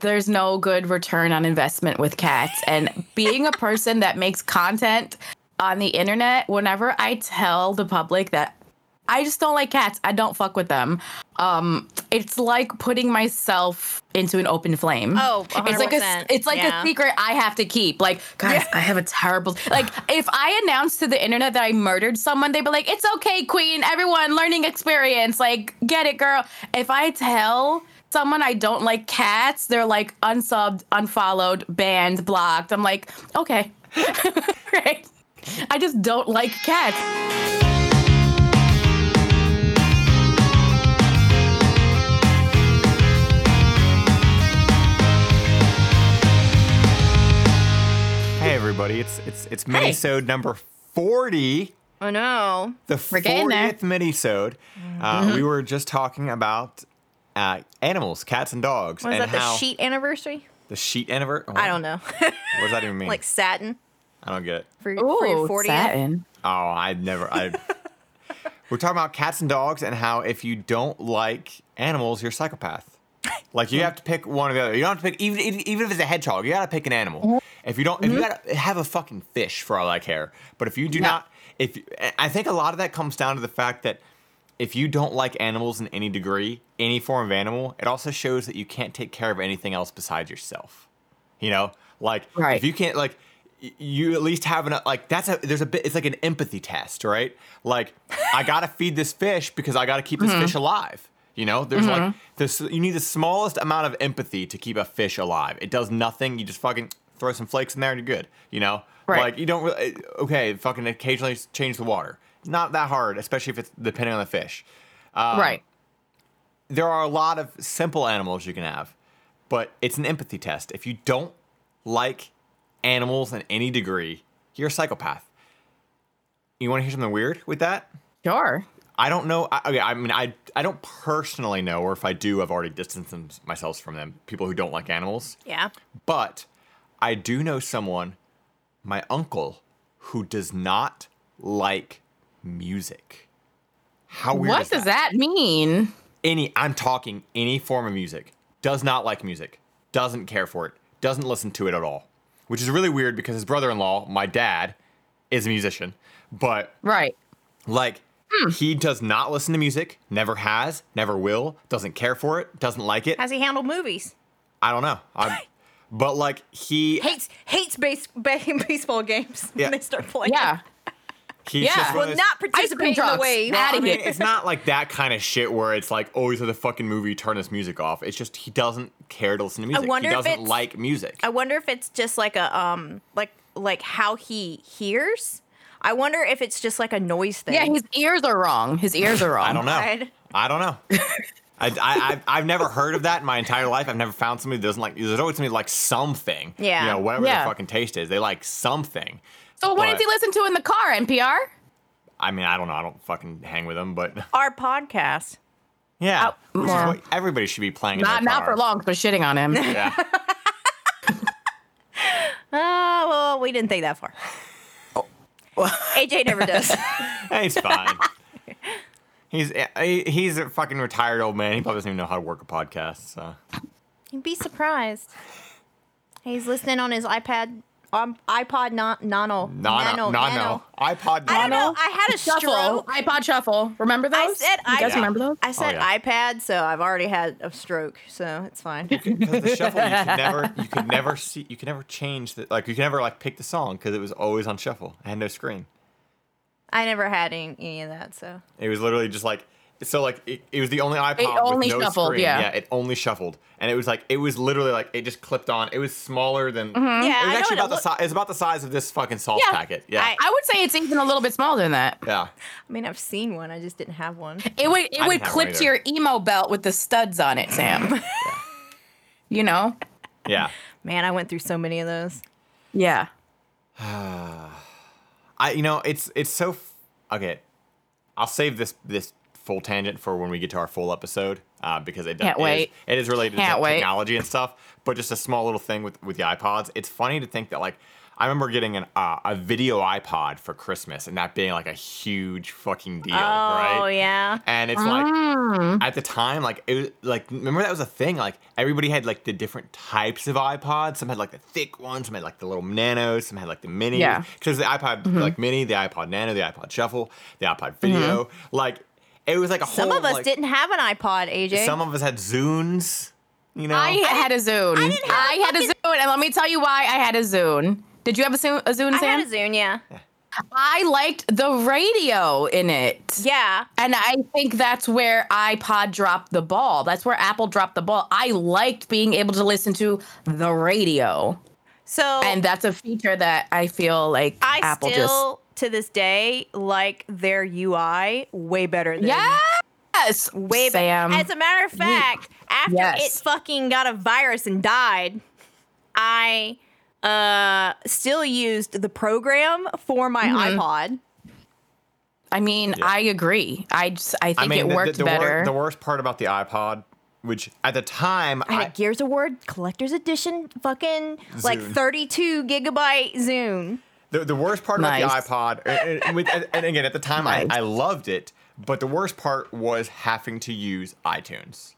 there's no good return on investment with cats. And being a person that makes content on the internet, whenever I tell the public that I just don't like cats, I don't fuck with them. Um, it's like putting myself into an open flame. Oh, it's like a it's like Yeah. a secret I have to keep. Like, guys, I have a terrible like. If I announced to the internet that I murdered someone, they'd be like, "It's okay, Queen. Everyone, learning experience. Like, get it, girl." If I tell someone I don't like cats, they're like unsubbed, unfollowed, banned, blocked. I'm like, okay, right. I just don't like cats. Hey everybody, it's it's it's minisode number forty, Oh no. the We're getting fortieth minisode. Uh, We were just talking about uh, animals, cats and dogs, Was and that the sheet anniversary? the sheet anniversary. I don't know. What does that even mean? like satin I don't get it. for, for your 40th. satin. Oh, I never. I. we're talking about cats and dogs and how if you don't like animals, you're a psychopath. Like you have to pick one or the other. You don't have to pick even even if it's a hedgehog. You gotta pick an animal. If you don't, if you gotta have a fucking fish for all I care. But if you do Yeah. not, if I think a lot of that comes down to the fact that if you don't like animals in any degree, any form of animal, it also shows that you can't take care of anything else besides yourself. You know, like Right. if you can't like you at least have an like that's a there's a bit it's like an empathy test right like i gotta feed this fish because i gotta keep this Mm-hmm. fish alive you know there's like mm-hmm. this you need the smallest amount of empathy to keep a fish alive it does nothing you just fucking throw some flakes in there and you're good you know Right. like you don't really eh, okay fucking occasionally change the water not that hard especially if it's depending on the fish um, right. There are a lot of simple animals you can have, but it's an empathy test. If you don't like animals in any degree, you're a psychopath. You want to hear something weird with that? Sure. I don't know. I, okay, I mean, I I don't personally know, or if I do, I've already distanced myself from them. People who don't like animals, Yeah. but I do know someone, my uncle, who does not like music. How weird What does that mean? Any I'm talking any form of music. Does not like music. Doesn't care for it. Doesn't listen to it at all. Which is really weird because his brother-in-law, my dad, is a musician, but Right. like he does not listen to music, never has, never will, doesn't care for it, doesn't like it. How's he handled movies? I don't know. I'm, but like he Hates hates base, baseball games Yeah. when they start playing. Yeah. He's Yeah. just one Will those- not participate in the trucks. wave. Outta I mean, here. it's not like that kind of shit where it's like, oh, he's at the fucking movie, turn this music off. It's just he doesn't care to listen to music. wonder he doesn't it's- like music. I wonder if it's just like a um like like how he hears. I wonder if it's just like a noise thing. Yeah, his ears are wrong. His ears are wrong. I don't know. Right. I don't know. I, I, I've, I've never heard of that in my entire life. I've never found somebody that doesn't like. There's always somebody like something. Yeah. You know, whatever Yeah. their fucking taste is, they like something. So what But- does he listen to in the car? NPR? I mean, I don't know. I don't fucking hang with him, but Our podcast. yeah, Oh, which is well. everybody should be playing. Not in not car. for long for shitting on him. Yeah. Oh well, we didn't think that far. Oh. AJ never does. He's fine. He's eh, eh, he's a fucking retired old man. He probably doesn't even know how to work a podcast. So You'd be surprised. He's listening on his iPad, um, iPod na- Nano. nano, Nano. nano, iPod I don't know. I had a Shuffle, stroke. iPod Shuffle. Remember those? I said you guys iPod. remember those? I said Oh, yeah. iPad, so I've already had a stroke, so it's fine. Because the shuffle, you could never, you could never see, you could never change the, like, you could never like pick the song because it was always on shuffle. It had no screen. I never had any, any of that, so It was literally just like, so like, it, it was the only iPod It only with no shuffled, screen. yeah. yeah, it only shuffled, and it was like, it was literally like, it just clipped on. It was smaller than. yeah, It was Mm-hmm. I know actually what about the size. It was about the size of this fucking salt Yeah. packet. Yeah, I- I would say it's even a little bit smaller than that. yeah. I mean, I've seen one. I just didn't have one. It would it I would clip to your emo belt with the studs on it, Sam. You know? Yeah. Man, I went through so many of those. Yeah. I you know it's it's so f- okay. I'll save this this full tangent for when we get to our full episode uh, because it, Can't it is- wait. it is related Can't to wait. technology and stuff. But just a small little thing with with the iPods. It's funny to think that like I remember getting an uh, a video iPod for Christmas, and that being like a huge fucking deal, Oh right? Oh yeah. And it's like at the time, like it was like remember that was a thing. Like everybody had like the different types of iPods. Some had like the thick ones, some had like the little nanos, some had like the mini. Yeah. Because the iPod like mini, the iPod Nano, the iPod Shuffle, the iPod Video. Like it was like a Some whole. of us like- didn't have an iPod, AJ. Some of us had Zunes. You know. I had a Zune. I, didn't have a had a Zune, and let me tell you why I had a Zune. Did you have a Zune, a Zune I had a Zune, yeah. I liked the radio in it. Yeah. And I think that's where iPod dropped the ball. That's where Apple dropped the ball. I liked being able to listen to the radio. So And that's a feature that I feel like I Apple still to this day like their UI way better than just Yes. way be- Sam. As a matter of fact, after Yes. it fucking got a virus and died, I uh still used the program for my Mm-hmm. iPod. I mean, Yeah. I agree. I just I think it the- worked the, the wor- better. the worst part about the iPod, which at the time I had I, a Gears of War collector's edition fucking like 32 gigabyte Zune. The, the worst part Nice. about the iPod, and, and, and- again, at the time, Nice. I, I loved it, but the worst part was having to use iTunes.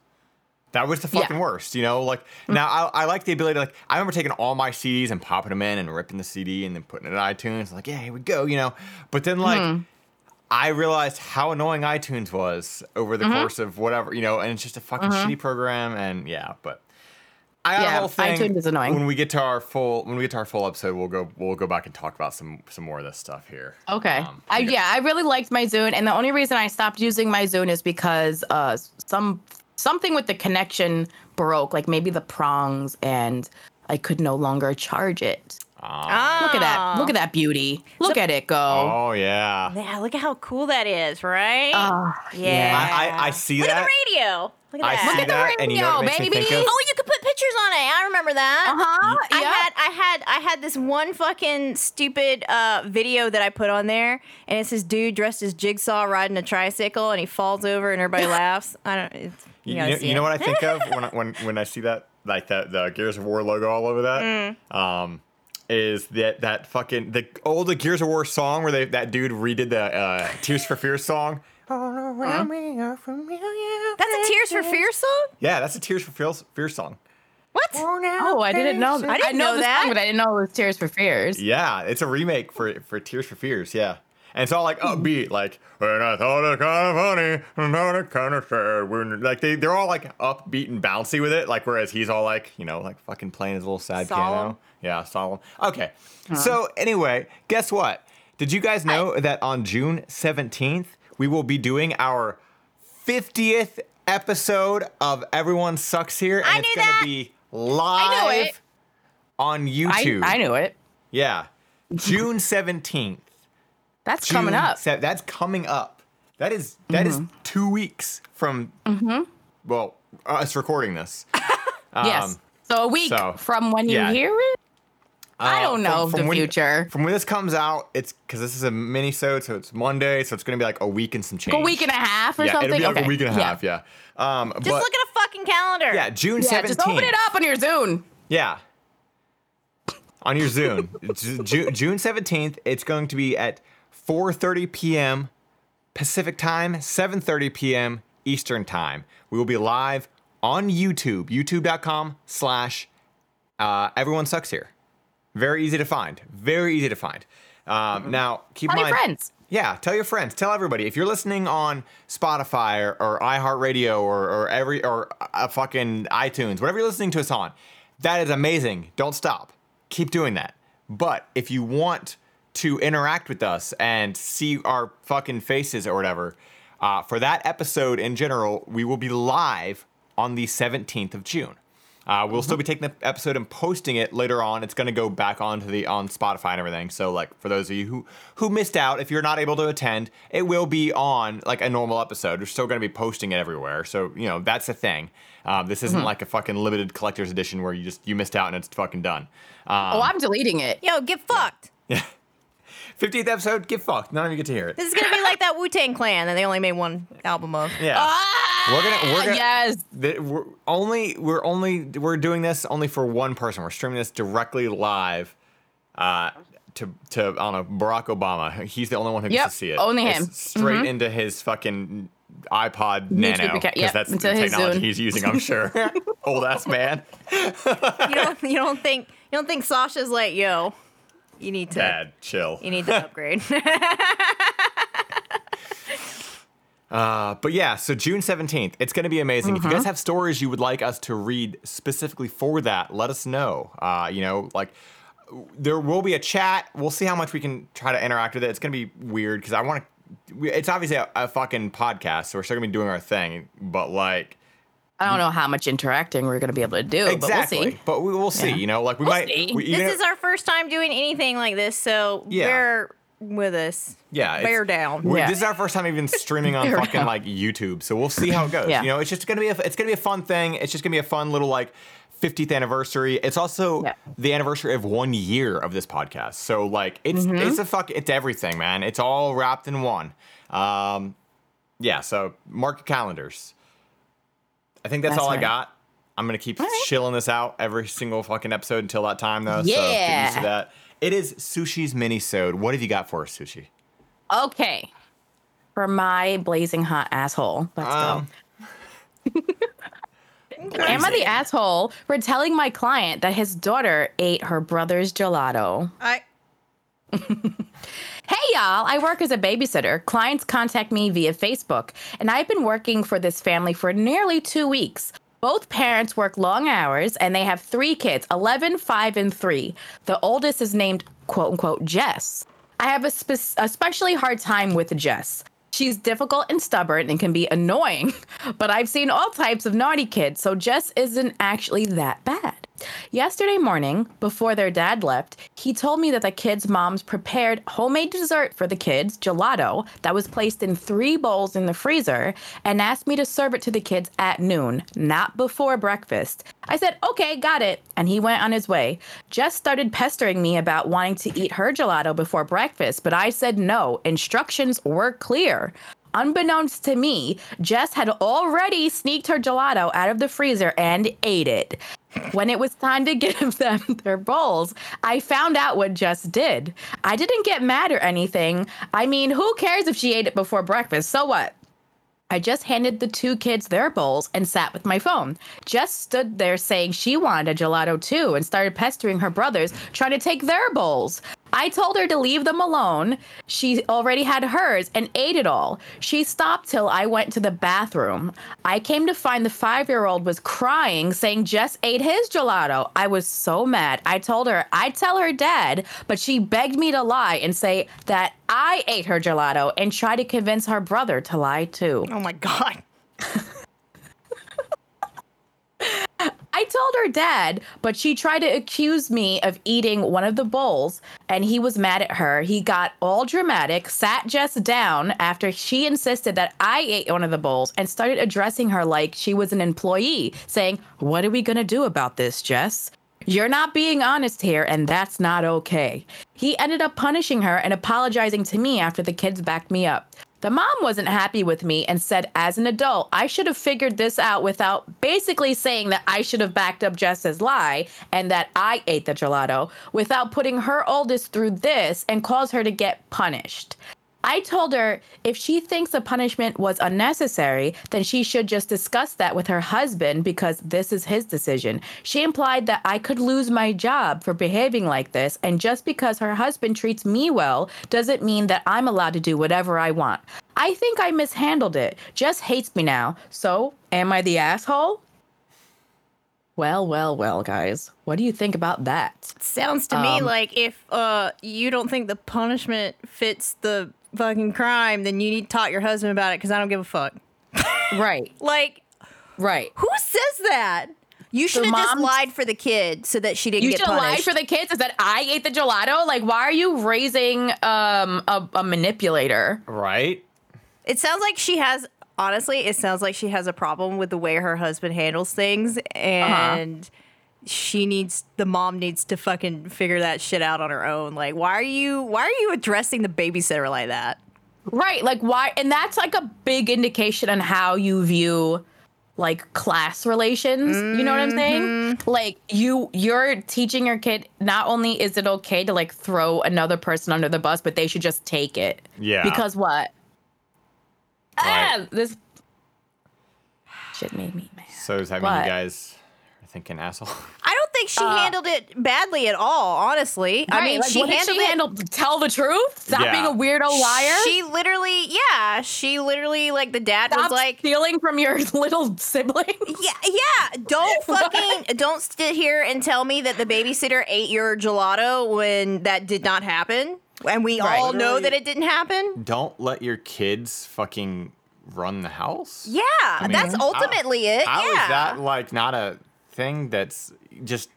That was the Yeah. fucking worst, you know. Like mm. now, I, I like the ability. Like I remember taking all my CDs and popping them in and ripping the CD and then putting it in iTunes. Like, yeah, here we go, you know. But then, like, mm. I realized how annoying iTunes was over the mm-hmm. course of whatever, you know. And it's just a fucking mm-hmm. shitty program, and yeah. But I got Yeah, a whole thing. iTunes is annoying. When we get to our full, when we get to our full episode, we'll go, we'll go back and talk about some, some more of this stuff here. Okay. Um, I, yeah. yeah, I really liked my Zune, and the only reason I stopped using my Zune is because uh, some something with the connection broke, like maybe the prongs, and I could no longer charge it. Ah. Look at that! Look at that beauty! Look at it go! Oh yeah. Yeah, look at how cool that is, right? Ah, yeah. I, I, I see Look that. at the radio. Look at I that. see Look at the that, and you know what it radio, makes me think baby. of? Oh, you could put pictures on it. I remember that. Uh huh. I had I had I had this one fucking stupid uh, video that I put on there, and it's this dude dressed as Jigsaw riding a tricycle, and he falls over, and everybody laughs. I don't. It's, You, you, know, you know what I think of when I, when when I see that like that the Gears of War logo all over that. Mm. Um, is that that fucking the old the Gears of War song where they that dude redid the uh, Tears for Fears song? All around me are familiar That's a Tears for Fear song. Yeah, that's a Tears for Fear, Fears song. What? Oh, I didn't know. I didn't know, know that. song, but I didn't know it was Tears for Fears. Yeah, it's a remake for for Tears for Fears. Yeah, and it's all like upbeat, like when I thought it kind of funny, and thought it kind of sad. When like they they're all like upbeat and bouncy with it, like whereas he's all like you know like fucking playing his little sad Solemn. piano. Yeah, solemn. Okay, so anyway, guess what? Did you guys know that on June seventeenth we will be doing our fiftieth episode of Everyone Sucks Here, and I it's gonna that. be live on YouTube. I knew it. Yeah. June 17th. That's June coming up. se- that's coming up. That is that is Mm-hmm. two weeks from well, us recording this. yes. Um, So a week so, from when you yeah. hear it. I uh, don't know the when, future. From when this comes out, it's because this is a mini sode, so it's Monday, so it's gonna be like a week and some change. A week and a half or yeah, something. it'll be like okay. a week and a half. Yeah. Um, Just but, look at a fucking calendar. yeah, June Yeah, seventeenth. just open it up on your Zune. Yeah. On your Zune. Ju- Ju- June 17th, it's going to be at 4:30 p.m. Pacific time, 7:30 p.m. Eastern time. We will be live on YouTube, youtube.com slash uh, everyone sucks here. Very easy to find. Very easy to find. Um, Now, keep Tell in your friends. Yeah, tell your friends, tell everybody. If you're listening on Spotify or, or iHeartRadio or, or every or uh, fucking iTunes, whatever you're listening to us on, that is amazing. Don't stop. Keep doing that. But if you want to interact with us and see our fucking faces or whatever, uh, for that episode in general, we will be live on the 17th of June. Uh, we'll still be taking the episode and posting it later on. It's going to go back onto the on Spotify and everything. So, like for those of you who who missed out, if you're not able to attend, it will be on like a normal episode. We're still going to be posting it everywhere. So you know that's the thing. Um, this isn't like a fucking limited collector's edition where you just you missed out and it's fucking done. Um, Oh, I'm deleting it. Yo, get fucked. yeah. 50th episode, get fucked. None of you get to hear it. This is gonna be like that Wu Tang Clan that they only made one album of. Yeah. Ah, We're gonna- we're gonna- yes. The- we're only we're only we're doing this only for one person. We're streaming this directly live uh, to to I don't know Barack Obama. He's the only one who Yep, gets to see it. only It's him. Mm-hmm. Straight into his fucking iPod Nano account, because yep, that's the technology he's using. I'm sure. Old ass man. You don't you don't think you don't think Sasha's like, yo, you need to Dad, chill. you need to upgrade. Uh, but yeah, so June 17th, it's going to be amazing. If you Mm-hmm. guys have stories you would like us to read specifically for that, let us know. Uh, you know, like there will be a chat. We'll see how much we can try to interact with it. It's going to be weird because I want to. It's obviously a, a fucking podcast, so we're still going to be doing our thing. But like, I don't know how much interacting we're going to be able to do, exactly. but we'll see. But we will see. Yeah. You know, like we We'll might. see. We, this even is our first time doing anything like this, so Yeah. bear with us. Yeah, bear down. Yeah. This is our first time even streaming on fucking enough. like YouTube, so we'll see how it goes. Yeah. You know, it's just gonna be a, it's gonna be a fun thing. It's just gonna be a fun little like 50th anniversary. It's also Yeah. the anniversary of one year of this podcast. So like, it's Mm-hmm. it's a fuck, it's everything, man. It's all wrapped in one. Um, yeah. So mark your calendars. I think that's, That's all I got. I'm gonna keep right. chilling this out every single fucking episode until that time, though. So get used to Yeah. that. It is Sushi's mini-sode. What have you got for us, Sushi? Okay. For my blazing hot asshole. Let's Um, go. Am I the asshole for telling my client that his daughter ate her brother's gelato? I Hey y'all, I work as a babysitter. Clients contact me via Facebook, and I've been working for this family for nearly two weeks. Both parents work long hours, and they have three kids 11, 5, and 3. The oldest is named quote unquote Jess. I have a spe- especially hard time with Jess. She's difficult and stubborn and can be annoying, but I've seen all types of naughty kids, so Jess isn't actually that bad. Yesterday morning, before their dad left, he told me that the kids' moms prepared homemade dessert for the kids, gelato, that was placed in three bowls in the freezer, and asked me to serve it to the kids at noon, not before breakfast. I said, okay, got it, and he went on his way. Jess started pestering me about wanting to eat her gelato before breakfast, but I said no. Instructions were clear. Unbeknownst to me, Jess had already sneaked her gelato out of the freezer and ate it. When it was time to give them their bowls, I found out what Jess did. I didn't get mad or anything. I mean, who cares if she ate it before breakfast? So what? I just handed the two kids their bowls and sat with my phone. Jess stood there saying she wanted a gelato too and started pestering her brothers, trying to take their bowls. I told her to leave them alone. She already had hers and ate it all. She stopped till I went to the bathroom. I came to find the five year old was crying, saying Jess ate his gelato. I was so mad. I told her I'd tell her dad, but she begged me to lie and say that I ate her gelato and try to convince her brother to lie too. oh my god. I told her dad, but she tried to accuse me of eating one of the bowls, and he was mad at her. He got all dramatic, sat Jess down after she insisted that I ate one of the bowls, and started addressing her like she was an employee, saying, What are we gonna do about this, Jess? You're not being honest here, and that's not okay. He ended up punishing her and apologizing to me after the kids backed me up. The mom wasn't happy with me and said, as an adult, I should have figured this out without basically saying that I should have backed up Jess's lie and that I ate the gelato without putting her oldest through this and cause her to get punished. I told her if she thinks the punishment was unnecessary, then she should just discuss that with her husband because this is his decision. She implied that I could lose my job for behaving like this, and just because her husband treats me well doesn't mean that I'm allowed to do whatever I want. I think I mishandled it. Jess hates me now. So, am I the asshole? Well, well, well, guys. What do you think about that? Sounds to me Um, like if uh you don't think the punishment fits the fucking crime, then you need to talk to your husband about it because I don't give a fuck. Right, Like, right. who says that? You should have just lied for the kid so that she didn't You get should lie punished. for the kids. Is that I ate the gelato? Like, why are you raising um a, a manipulator? Right? It sounds like she has honestly, it sounds like she has a problem with the way her husband handles things and she needs the mom needs to fucking figure that shit out on her own. Like why are you why are you addressing the babysitter like that? Right. Like, why? And that's like a big indication on how you view like class relations. You know what I'm saying? Mm-hmm. Like you you're teaching your kid not only is it okay to like throw another person under the bus, but they should just take it. Yeah. Because what? Right. Ah, this shit made me mad. So does that mean What? you guys are thinking asshole? I don't think she Uh, handled it badly at all, honestly. I mean, like, she what did handled she it. handle tell the truth? Stop Yeah. being a weirdo liar. She literally, yeah, she literally, like, the dad Stop was like, stealing from your little sibling. yeah, yeah, don't fucking, don't sit here and tell me that the babysitter ate your gelato when that did not happen. And we Right. all know that it didn't happen. Don't let your kids fucking run the house. Yeah, mean, that's how- ultimately it. How is yeah. that like not a thing that's just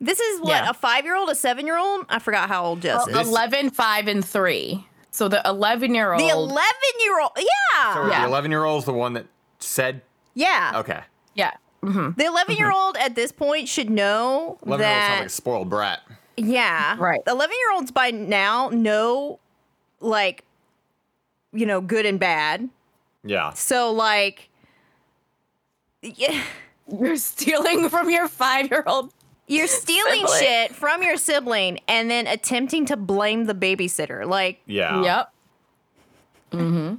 this is what, Yeah. a five year old, a seven year old? I forgot how old Jess is. This- 11, 5, and 3. So the 11 year old. The 11 year old, yeah. so Yeah. the eleven year old is the one that said yeah. okay. Yeah. Mm-hmm. The 11 year old at this point should know Eleven year old sounds that like a spoiled brat. Yeah. Right. 11 year olds by now know, like, you know, good and bad. Yeah. So, like, yeah, You're stealing from your five year old. you're stealing Sibling. shit from your sibling and then attempting to blame the babysitter. Like, Yeah. Yep. Mm hmm.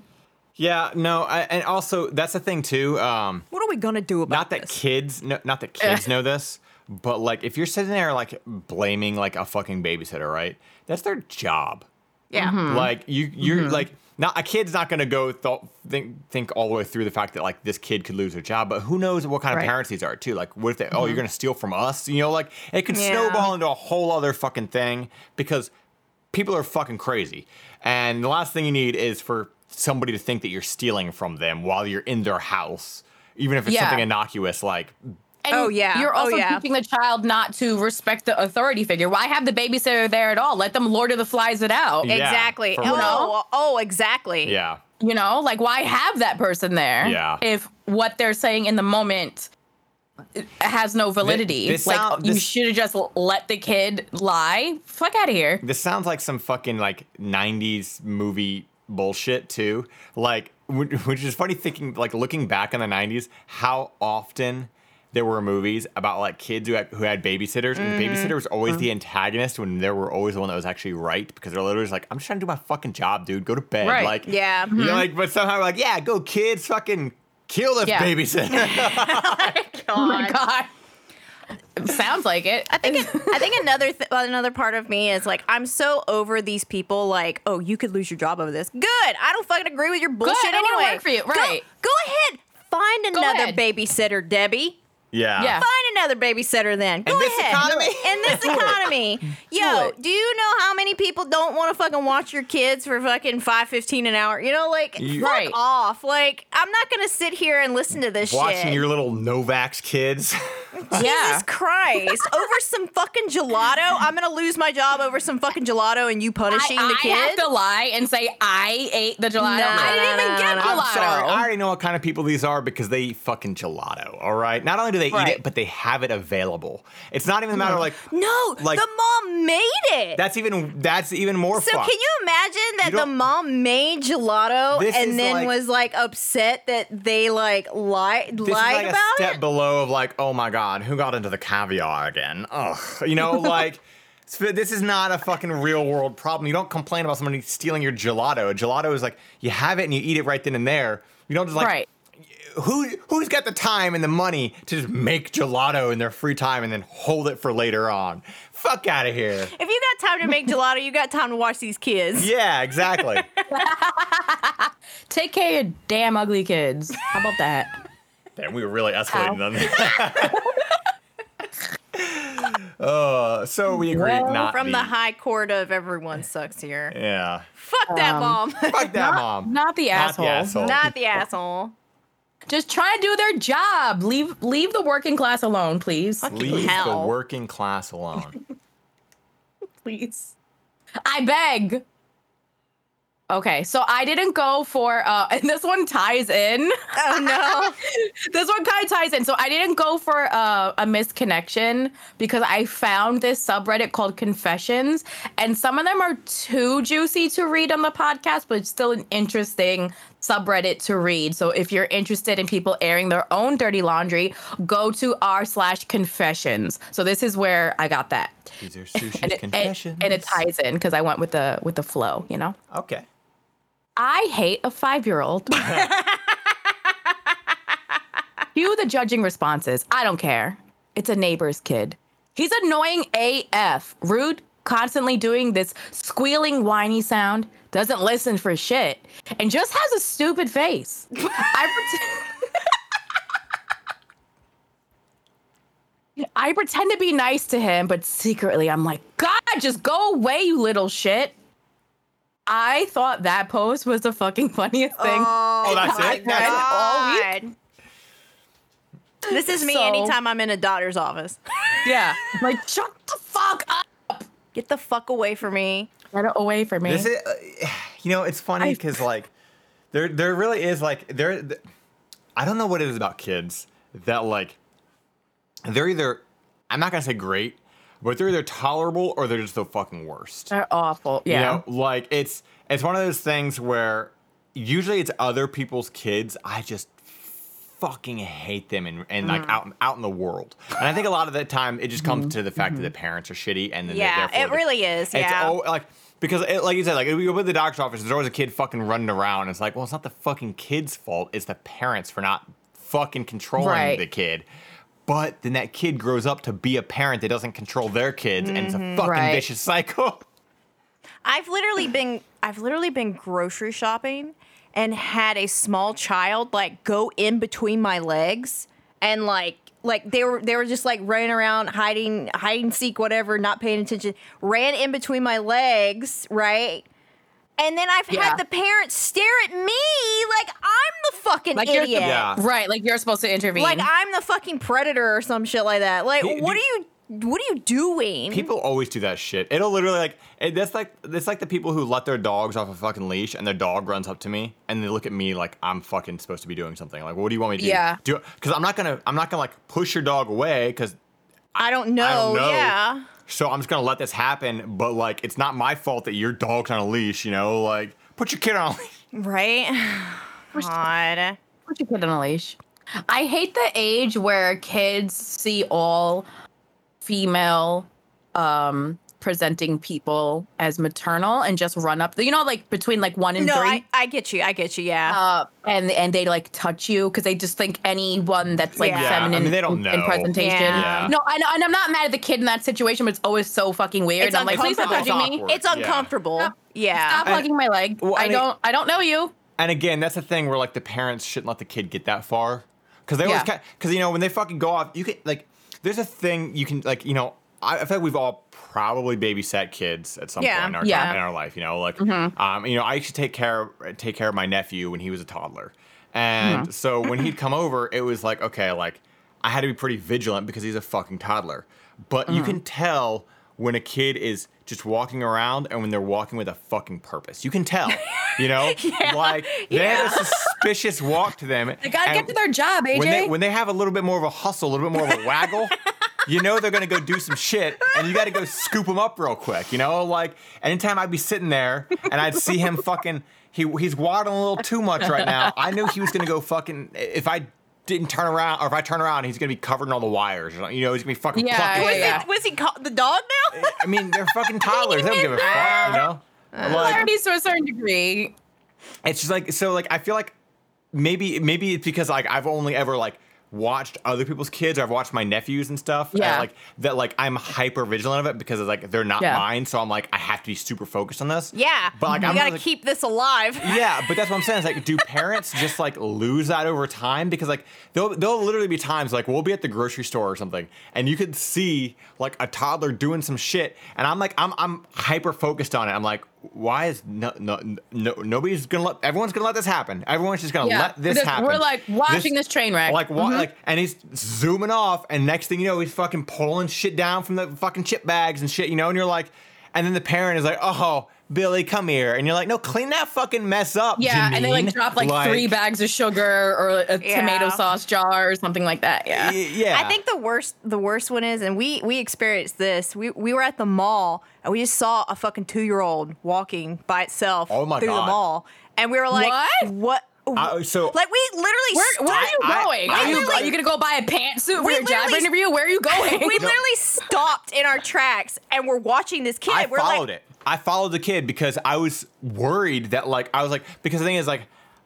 Yeah, no, I, and also that's the thing too. Um, what are we going to do about not that this? kids, no, not that kids know this, but like if you're sitting there like blaming like a fucking babysitter, right? That's their job. yeah. Like you, you're like not a kid's not gonna go th- think think all the way through the fact that like this kid could lose their job, but who knows what kind of Right. parents these are too? Like, what if they? Oh, you're mm-hmm. gonna steal from us? You know, like it could Yeah. snowball into a whole other fucking thing because people are fucking crazy. And the last thing you need is for somebody to think that you're stealing from them while you're in their house, even if it's Yeah. something innocuous like And Oh, yeah. You're Oh, also yeah. teaching the child not to respect the authority figure. Why have the babysitter there at all? Let them Lord of the Flies it out. Yeah, Exactly. Oh, real. oh, exactly. yeah. You know, like why have that person there? Yeah. If what they're saying in the moment has no validity, this like sound- you should have just let the kid lie. Fuck out of here. This sounds like some fucking like '90s movie bullshit too. Like, which is funny thinking, like looking back in the '90s, how often there were movies about like kids who had, who had babysitters, and the mm-hmm. babysitter was always the mm-hmm. antagonist when there were always the one that was actually right because they're literally just like, "I'm just trying to do my fucking job, dude. Go to bed." Right. Like, Yeah. you know, mm-hmm. like, but somehow like, yeah, go kids, fucking kill this Yeah. babysitter. Oh my god. Sounds like it. I think I think another th- another part of me is like I'm so over these people. Like, oh, you could lose your job over this. Good. I don't fucking agree with your bullshit I wanna work for you. Go- Right. Go, ahead. Find another ahead. babysitter, Debbie. Yeah. Yeah. Find another babysitter then. Go In this ahead. economy? In this economy. Yo, it. do you know how many people don't want to fucking watch your kids for fucking five fifteen an hour? You know, like You- fuck Right. off. Like, I'm not gonna sit here and listen to this shit. Watching shit. your little Novax kids. Jesus Yeah. Christ. over some fucking gelato? I'm gonna lose my job over some fucking gelato and you punishing I, the I kid? have to lie and say I ate the gelato. No, I didn't no, even no, get no, gelato. no. I'm sorry. I already know what kind of people these are because they eat fucking gelato. All right. Not only do they eat it, but they have it available. It's not even a matter of like no, Like- the mom made it. that's even that's even more. so fucked. can you imagine that You the mom made gelato and then like- was like upset that they like lied This lied is like about a step it? below of like, oh my god, who got into the caviar again? Ugh, you know, like. This is not a fucking real world problem. You don't complain about somebody stealing your gelato. A gelato is like you have it and you eat it right then and there. You don't just like right. Who who's got the time and the money to just make gelato in their free time and then hold it for later on? Fuck out of here. If you got time to make gelato, you got time to watch these kids. Yeah, exactly. Take care of your damn ugly kids. How about that? Damn, we were really escalating on that. uh, so we agree Well, not From the, the high court of everyone sucks here. Yeah. Fuck that Um, mom. Fuck that mom. Not the asshole. The asshole. Not the asshole. Just try to do their job. Leave leave the working class alone, please. Leave hell. the working class alone. Please. I beg. Okay, so I didn't go for uh and this one ties in. Oh no. this one kind of ties in. So I didn't go for uh, a misconnection because I found this subreddit called Confessions, and some of them are too juicy to read on the podcast, but it's still an interesting subreddit to read. So if you're interested in people airing their own dirty laundry, go to r slash confessions. So this is where I got that. These are Sushi's And it, confessions. and, and it ties in because I went with the with the flow, you know? okay. I hate a five year old. Cue the judging responses. I don't care. It's a neighbor's kid. He's annoying AF. Rude, constantly doing this squealing, whiny sound. Doesn't listen for shit. And just has a stupid face. I pretend. I pretend to be nice to him, but secretly I'm like, God, just go away, you little shit. I thought that post was the fucking funniest thing. Oh, oh that's it? That's all God. This is me So- anytime I'm in a daughter's office. Yeah. Like, shut the fuck up. Get the fuck away from me. Get away from me. This is, uh, you know, it's funny because like, there there really is like there. th- I don't know what it is about kids that like, they're either, I'm not gonna say great, but they're either tolerable or they're just the fucking worst. They're awful. Yeah. You know, like it's it's one of those things where usually it's other people's kids. I just fucking hate them and, and like mm. out out in the world. And I think a lot of the time it just comes mm-hmm. to the fact that mm-hmm. the parents are shitty and then Yeah, it the- really is. It's Yeah. al- like because it, like you said, like we go to the doctor's office, there's always a kid fucking running around. It's like, well, it's not the fucking kid's fault. It's the parents for not fucking controlling Right. the kid. But then that kid grows up to be a parent that doesn't control their kids, and it's a mm-hmm, fucking Right. vicious cycle. I've literally been I've literally been grocery shopping and had a small child like go in between my legs and like like they were they were just like running around hiding hide and seek whatever not paying attention ran in between my legs right and then I've Yeah. had the parents stare at me like I'm the fucking Like you're idiot Yeah. Right. Like you're supposed to intervene. like I'm the fucking predator or some shit like that like Pe- what do- are you what are you doing People always do that shit. It'll literally like it, that's like that's like the people who let their dogs off a fucking leash and their dog runs up to me and they look at me like I'm fucking supposed to be doing something. Like, what do you want me to do? Yeah. Do because I'm not gonna I'm not gonna like push your dog away because I don't know, I don't know. yeah So I'm just gonna let this happen. But like, it's not my fault that your dog's on a leash. You know, like put your kid on a leash. right God. Put your kid on a leash. I hate the age where kids see all female um presenting people as maternal and just run up you know like between like one and No, three I, I get you. I get you. Yeah. uh, and and they like touch you because they just think anyone that's like Yeah. Yeah, I feminine mean, they don't in, in know. presentation. Yeah. No, I know, and I'm not mad at the kid in that situation, but it's always so fucking weird. It's I'm like, please stop uncomfortable. touching me. Awkward. it's Yeah. uncomfortable. Stop- Yeah. Stop hugging my leg. Well, I and it- don't. I don't know you. And again, that's the thing where like the parents shouldn't let the kid get that far because they always Yeah. because you know when they fucking go off, you can like there's a thing you can like you know I, I feel like we've all probably babysat kids at some Yeah. point in our, Yeah. in our life. You know, like mm-hmm. um, you know I used to take care of, take care of my nephew when he was a toddler, and mm-hmm. so when he'd come over, it was like okay, like I had to be pretty vigilant because he's a fucking toddler. But you mm-hmm. can tell when a kid is just walking around and when they're walking with a fucking purpose. You can tell, you know, like they have a suspicious walk to them. They gotta get to their job, AJ. When they when they have a little bit more of a hustle, a little bit more of a waggle. You know they're gonna go do some shit, and you got to go scoop them up real quick. You know, like anytime I'd be sitting there and I'd see him fucking, he he's waddling a little too much right now. I knew he was gonna go fucking. If I didn't turn around, or if I turn around, he's gonna be covered in all the wires. You know, he's gonna be fucking. Yeah, plucking yeah, was, yeah. it, was he call- the dog now? I mean, they're fucking toddlers. They don't give a fuck. You know, uh, like Similarities to a certain degree. it's just like so. Like I feel like maybe maybe it's because like I've only ever like watched other people's kids or I've watched my nephews and stuff. and, Yeah. like that like I'm hyper vigilant of it because it's like they're not Yeah. mine. So I'm like I have to be super focused on this. yeah. But like I'm gotta like, keep this alive. yeah, but that's what I'm saying. Is like, do parents just like lose that over time? Because like there'll there'll literally be times like we'll be at the grocery store or something, and you could see like a toddler doing some shit, and I'm like I'm I'm hyper focused on it. I'm like, why is no no no nobody's gonna let everyone's gonna let this happen. Everyone's just gonna Yeah. let this Because happen. we're, like, watching this train wreck. Like what? Mm-hmm. Like and he's zooming off, and next thing you know, he's fucking pulling shit down from the fucking chip bags and shit. You know, and you're like, and then the parent is like, oh. Billy, come here, and you're like, no, clean that fucking mess up. Yeah, and they like drop like, three bags of sugar or a Yeah. tomato sauce jar or something like that. Yeah. Y- Yeah, I think the worst the worst one is, and we we experienced this. We we were at the mall and we just saw a fucking two year old walking by itself Oh my through God. the mall, and we were like, What? What? I, so Like we literally Where, where are you I- going? I are, you, are you gonna go buy a pantsuit for We your job interview? Where are you going? we literally stopped in our tracks and we're watching this kid. I we're followed like, it. I followed the kid because I was worried that like I was like because the thing is like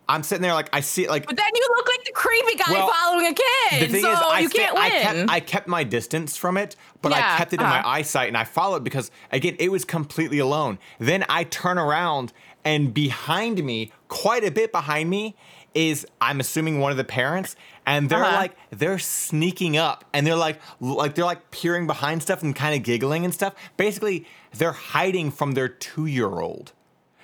I'm sitting there like I see like but then you look like the creepy guy Well, following a kid. the thing so is I you can't I win. kept I kept my distance from it, but I kept it in uh-huh. my eyesight and I followed because again it was completely alone. Then I turn around and behind me, quite a bit behind me, is I'm assuming one of the parents, and they're Uh-huh. like they're sneaking up and they're like like they're like peering behind stuff and kind of giggling and stuff. Basically, they're hiding from their two year old.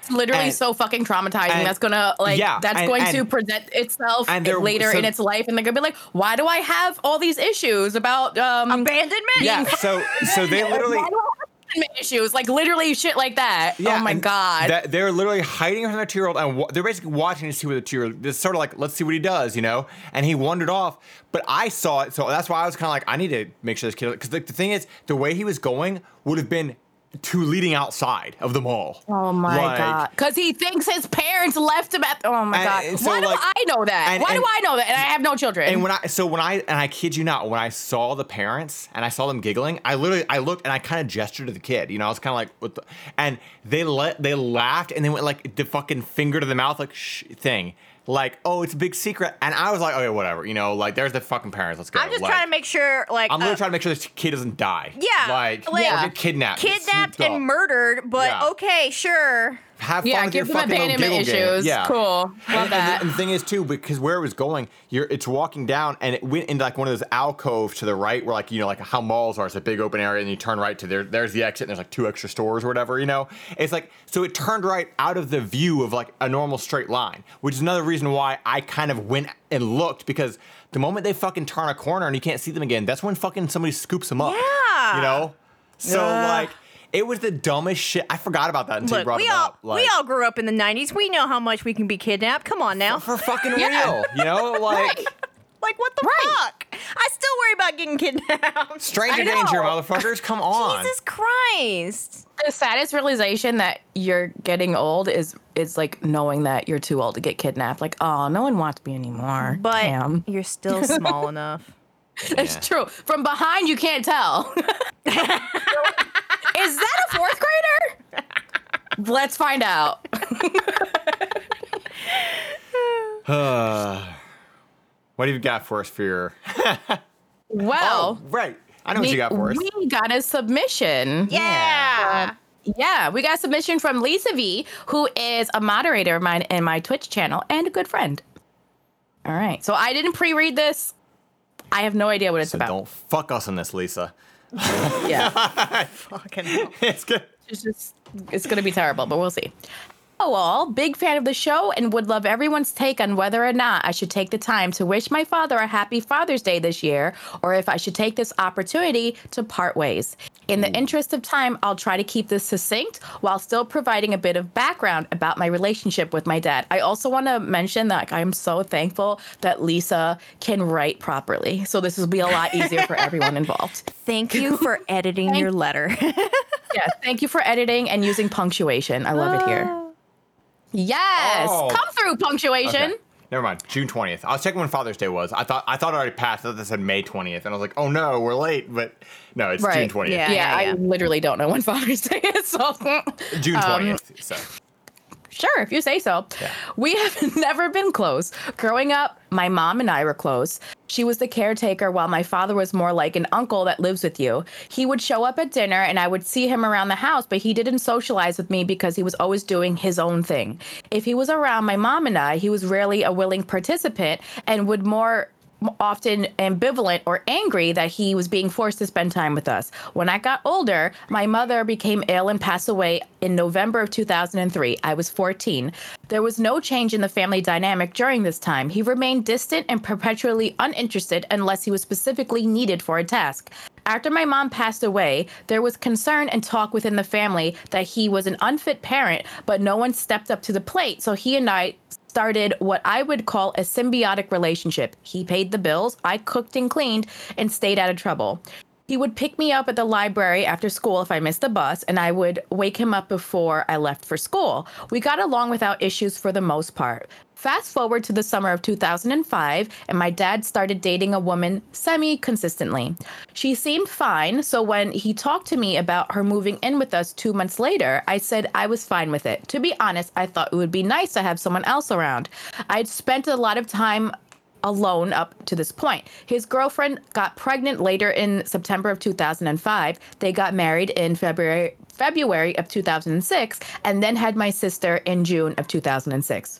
It's literally and- so fucking traumatizing. and- that's gonna like yeah, that's and- going to present itself and they're- later so- in its life, and they're gonna be like, "Why do I have all these issues about um abandonment. Yeah, so so they literally why do I have abandonment issues?" Like literally shit like that. Yeah, oh my god. that- they're literally hiding from their two year old, and wa- they're basically watching to see what the two year old. It's sort of like, let's see what he does, you know. And he wandered off, but I saw it, so that's why I was kind of like, I need to make sure this kid. Because the, the thing is, the way he was going would have been to leading outside of the mall. Oh my Like, god! Because he thinks his parents left him at. Oh my And- god! and so, Why do I know that? and- Why do I know that? And I have no children. And when I so when I and I kid you not, when I saw the parents and I saw them giggling, I literally I looked and I kind of gestured to the kid. You know, I was kind of like, what the, and they let they laughed and they went like the fucking finger to the mouth like shh thing, like oh it's a big secret. And I was like, okay, whatever. You know, like there's the fucking parents. Let's go. I'm just Like, trying to make sure, like, I'm literally uh, trying to make sure this kid doesn't die. Yeah, like, like- or get kidnapped, kidnapped and up. murdered. But Yeah. okay, sure. Have fun yeah, with give your them fucking abandonment giggle game. issues. Yeah. Cool. Love And, and that. the, and the thing is too, because where it was going, you're it's walking down and it went into like one of those alcoves to the right, where like you know like how malls are, it's a big open area, and you turn right to there. There's the exit, and there's like two extra stores or whatever. You know, it's like so it turned right out of the view of like a normal straight line, which is another reason why I kind of went and looked because the moment they fucking turn a corner and you can't see them again, that's when fucking somebody scoops them up. Yeah. you know. So Ugh. like. It was the dumbest shit. I forgot about that until you brought we it all up. Like, we all grew up in the '90s. We know how much we can be kidnapped. Come on now. for fucking Yeah. real, you know, like Like what the Right. fuck? I still worry about getting kidnapped. stranger danger, motherfuckers. Come on. Jesus Christ. the saddest realization that you're getting old is is like knowing that you're too old to get kidnapped. Like, oh, no one wants me anymore. But Damn. you're still small enough. It's Yeah. true. From behind, you can't tell. Is that a fourth grader? Let's find out. what have you got for us for your? Well, oh, right. I know what you got for us. we got a submission. Yeah. Yeah, we got a submission from Lisa V, who is a moderator of mine in my Twitch channel and a good friend. All right. So I didn't pre-read this. I have no idea what it's So about. don't fuck us on this, Lisa. Yeah. Fucking hell. it's good. it's just it's gonna be terrible, but we'll see. Oh, all big fan of the show and would love everyone's take on whether or not I should take the time to wish my father a happy Father's Day this year, or if I should take this opportunity to part ways. In the hmm. interest of time, I'll try to keep this succinct while still providing a bit of background about my relationship with my dad. I also want to mention that I'm so thankful that Lisa can write properly, so this will be a lot easier for everyone involved. Thank you for editing your letter. Yes, thank you for editing and using punctuation. I love it here. Ah. Yes, Oh. come through punctuation. Okay. Never mind. June twentieth. I was checking when Father's Day was. I thought I thought it already passed. I thought they said May twentieth, and I was like, oh no, we're late. But no, it's June twentieth. Yeah. Yeah, I literally don't know when Father's Day is. So June Um, twentieth. so Sure, if you say so. Yeah. We have never been close. Growing up, my mom and I were close. She was the caretaker while my father was more like an uncle that lives with you. He would show up at dinner and I would see him around the house, but he didn't socialize with me because he was always doing his own thing. If he was around my mom and I, he was rarely a willing participant and would more often ambivalent or angry that he was being forced to spend time with us. When I got older, my mother became ill and passed away in November of 2003. I was 14. There was no change in the family dynamic during this time. He remained distant and perpetually uninterested unless he was specifically needed for a task. After my mom passed away, there was concern and talk within the family that he was an unfit parent, but no one stepped up to the plate. So he and I started what I would call a symbiotic relationship. He paid the bills, I cooked and cleaned, and stayed out of trouble. He would pick me up at the library after school if I missed the bus, and I would wake him up before I left for school. We got along without issues for the most part. Fast forward to the summer of 2005, and my dad started dating a woman semi consistently. She seemed fine, so when he talked to me about her moving in with us two months later, I said I was fine with it. To be honest, I thought it would be nice to have someone else around. I'd spent a lot of time alone up to this point. His girlfriend got pregnant later in September of 2005. They got married in February February of 2006 and then had my sister in June of 2006.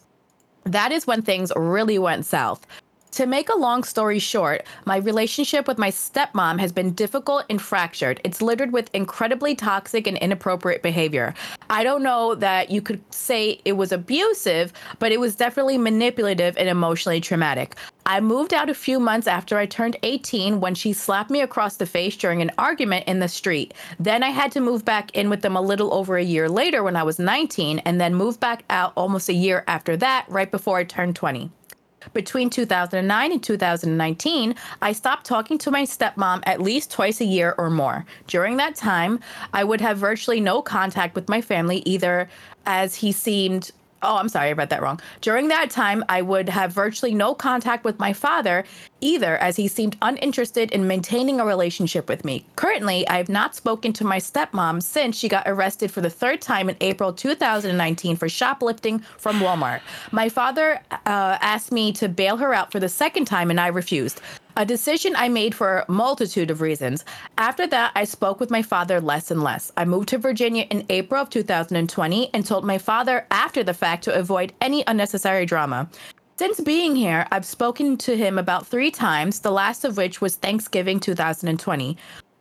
That is when things really went south. To make a long story short, my relationship with my stepmom has been difficult and fractured. It's littered with incredibly toxic and inappropriate behavior. I don't know that you could say it was abusive, but it was definitely manipulative and emotionally traumatic. I moved out a few months after I turned 18 when she slapped me across the face during an argument in the street. Then I had to move back in with them a little over a year later when I was 19, and then moved back out almost a year after that, right before I turned 20. Between 2009 and 2019, I stopped talking to my stepmom at least twice a year or more. During that time, I would have virtually no contact with my family, either as he seemed Oh, I'm sorry, I read that wrong. During that time, I would have virtually no contact with my father either, as he seemed uninterested in maintaining a relationship with me. Currently, I have not spoken to my stepmom since she got arrested for the third time in April 2019 for shoplifting from Walmart. My father uh, asked me to bail her out for the second time, and I refused a decision I made for a multitude of reasons. After that, I spoke with my father less and less. I moved to Virginia in April of 2020 and told my father after the fact to avoid any unnecessary drama. Since being here, I've spoken to him about three times, the last of which was Thanksgiving 2020.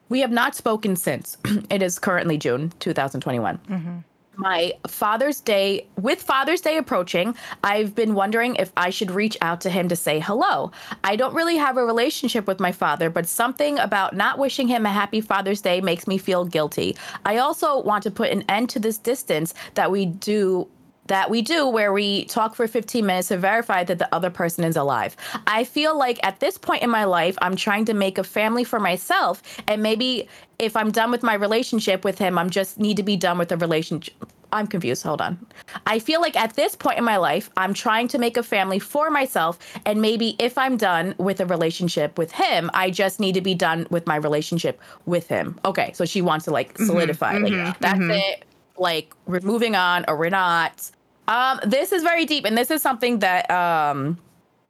We have not spoken since. it is currently June 2021. Mm-hmm my Father's Day, with Father's Day approaching, I've been wondering if I should reach out to him to say hello. I don't really have a relationship with my father, but something about not wishing him a happy Father's Day makes me feel guilty. I also want to put an end to this distance that we do that we do where we talk for 15 minutes to verify that the other person is alive. I feel like at this point in my life, I'm trying to make a family for myself. And maybe if I'm done with my relationship with him, I'm just need to be done with the relationship. I'm confused. Hold on. I feel like at this point in my life, I'm trying to make a family for myself. And maybe if I'm done with a relationship with him, I just need to be done with my relationship with him. Okay. So she wants to like mm-hmm, solidify, mm-hmm, like, mm-hmm, that's mm-hmm. it like we're moving on or we're not. Um, this is very deep, and this is something that um,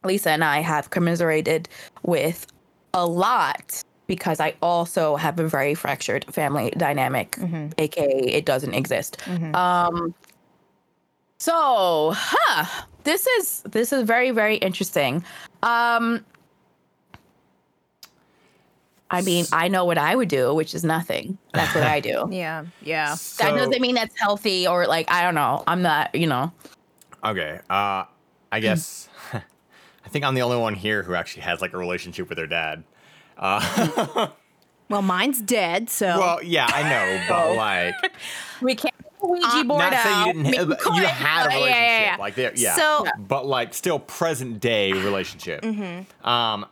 Lisa and I have commiserated with a lot because I also have a very fractured family dynamic, mm-hmm. aka it doesn't exist. Mm-hmm. Um, so, huh, this is this is very very interesting. Um, I mean, I know what I would do, which is nothing. That's what I do. yeah, yeah. So, that doesn't mean that's healthy or like I don't know. I'm not, you know. Okay. Uh, I guess I think I'm the only one here who actually has like a relationship with their dad. Uh, well, mine's dead, so. Well, yeah, I know, but like we can't Ouija board not out. Saying you didn't. Ha- you had a relationship, yeah, yeah, yeah. like there, yeah. So, but like still present day relationship. Mm-hmm. Um,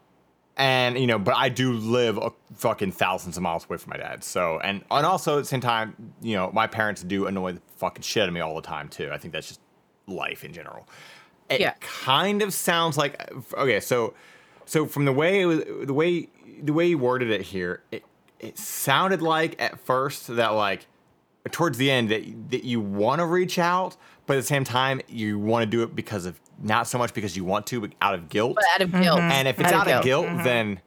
and you know, but I do live a fucking thousands of miles away from my dad. So, and and also at the same time, you know, my parents do annoy the fucking shit out of me all the time too. I think that's just life in general. It yeah. kind of sounds like okay, so so from the way was, the way the way you worded it here, it it sounded like at first that like towards the end that that you want to reach out, but at the same time you want to do it because of not so much because you want to, but out of guilt. But out of guilt. Mm-hmm. And if it's out, out of guilt, guilt mm-hmm. then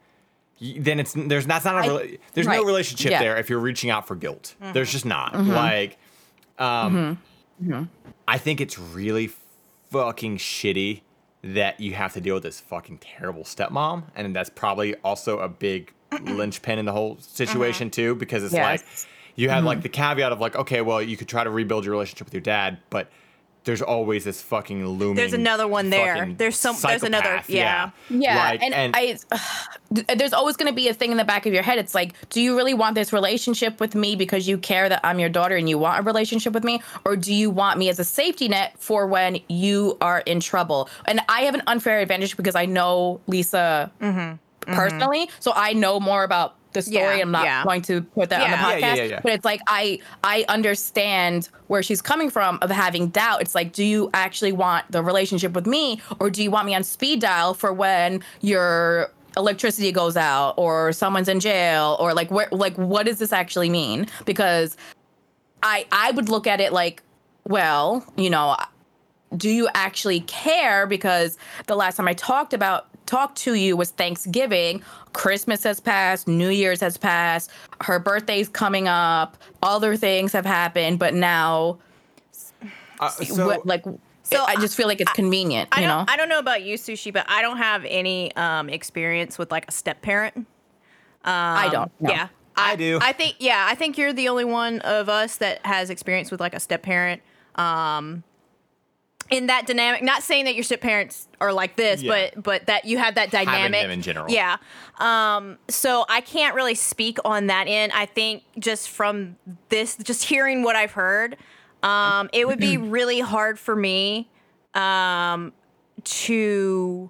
then it's there's that's not a there's right. no relationship yeah. there if you're reaching out for guilt. Mm-hmm. There's just not. Mm-hmm. Like um mm-hmm. Mm-hmm. I think it's really fucking shitty that you have to deal with this fucking terrible stepmom and that's probably also a big linchpin in the whole situation too because it's yes. like you had like the caveat of like okay well you could try to rebuild your relationship with your dad but there's always this fucking looming. There's another one there. There's some. There's another. Yeah. Yeah. Like, and, and, I. Uh, there's always going to be a thing in the back of your head. It's like, do you really want this relationship with me because you care that I'm your daughter and you want a relationship with me, or do you want me as a safety net for when you are in trouble? And I have an unfair advantage because I know Lisa. Mm-hmm. Personally, mm-hmm. so I know more about the story. Yeah, I'm not yeah. going to put that on the podcast. Yeah, yeah, yeah, yeah. But it's like I I understand where she's coming from of having doubt. It's like, do you actually want the relationship with me, or do you want me on speed dial for when your electricity goes out or someone's in jail or like where like what does this actually mean? Because I I would look at it like, well, you know, do you actually care? Because the last time I talked about talked to you was Thanksgiving. Christmas has passed, New Year's has passed, her birthday's coming up, other things have happened, but now Uh, so, what, like So I just feel like it's convenient, I you don't, know. I don't know about you, Sushi, but I don't have any um, experience with like a step parent. I don't. no. Yeah. I do. I think yeah, I think you're the only one of us that has experience with like a step parent. Um in that dynamic, not saying that your step parents are like this, Yeah. but but that you have that dynamic them in general. Yeah. Um so I can't really speak on that end. I think just from this just hearing what I've heard, um it would be really hard for me um to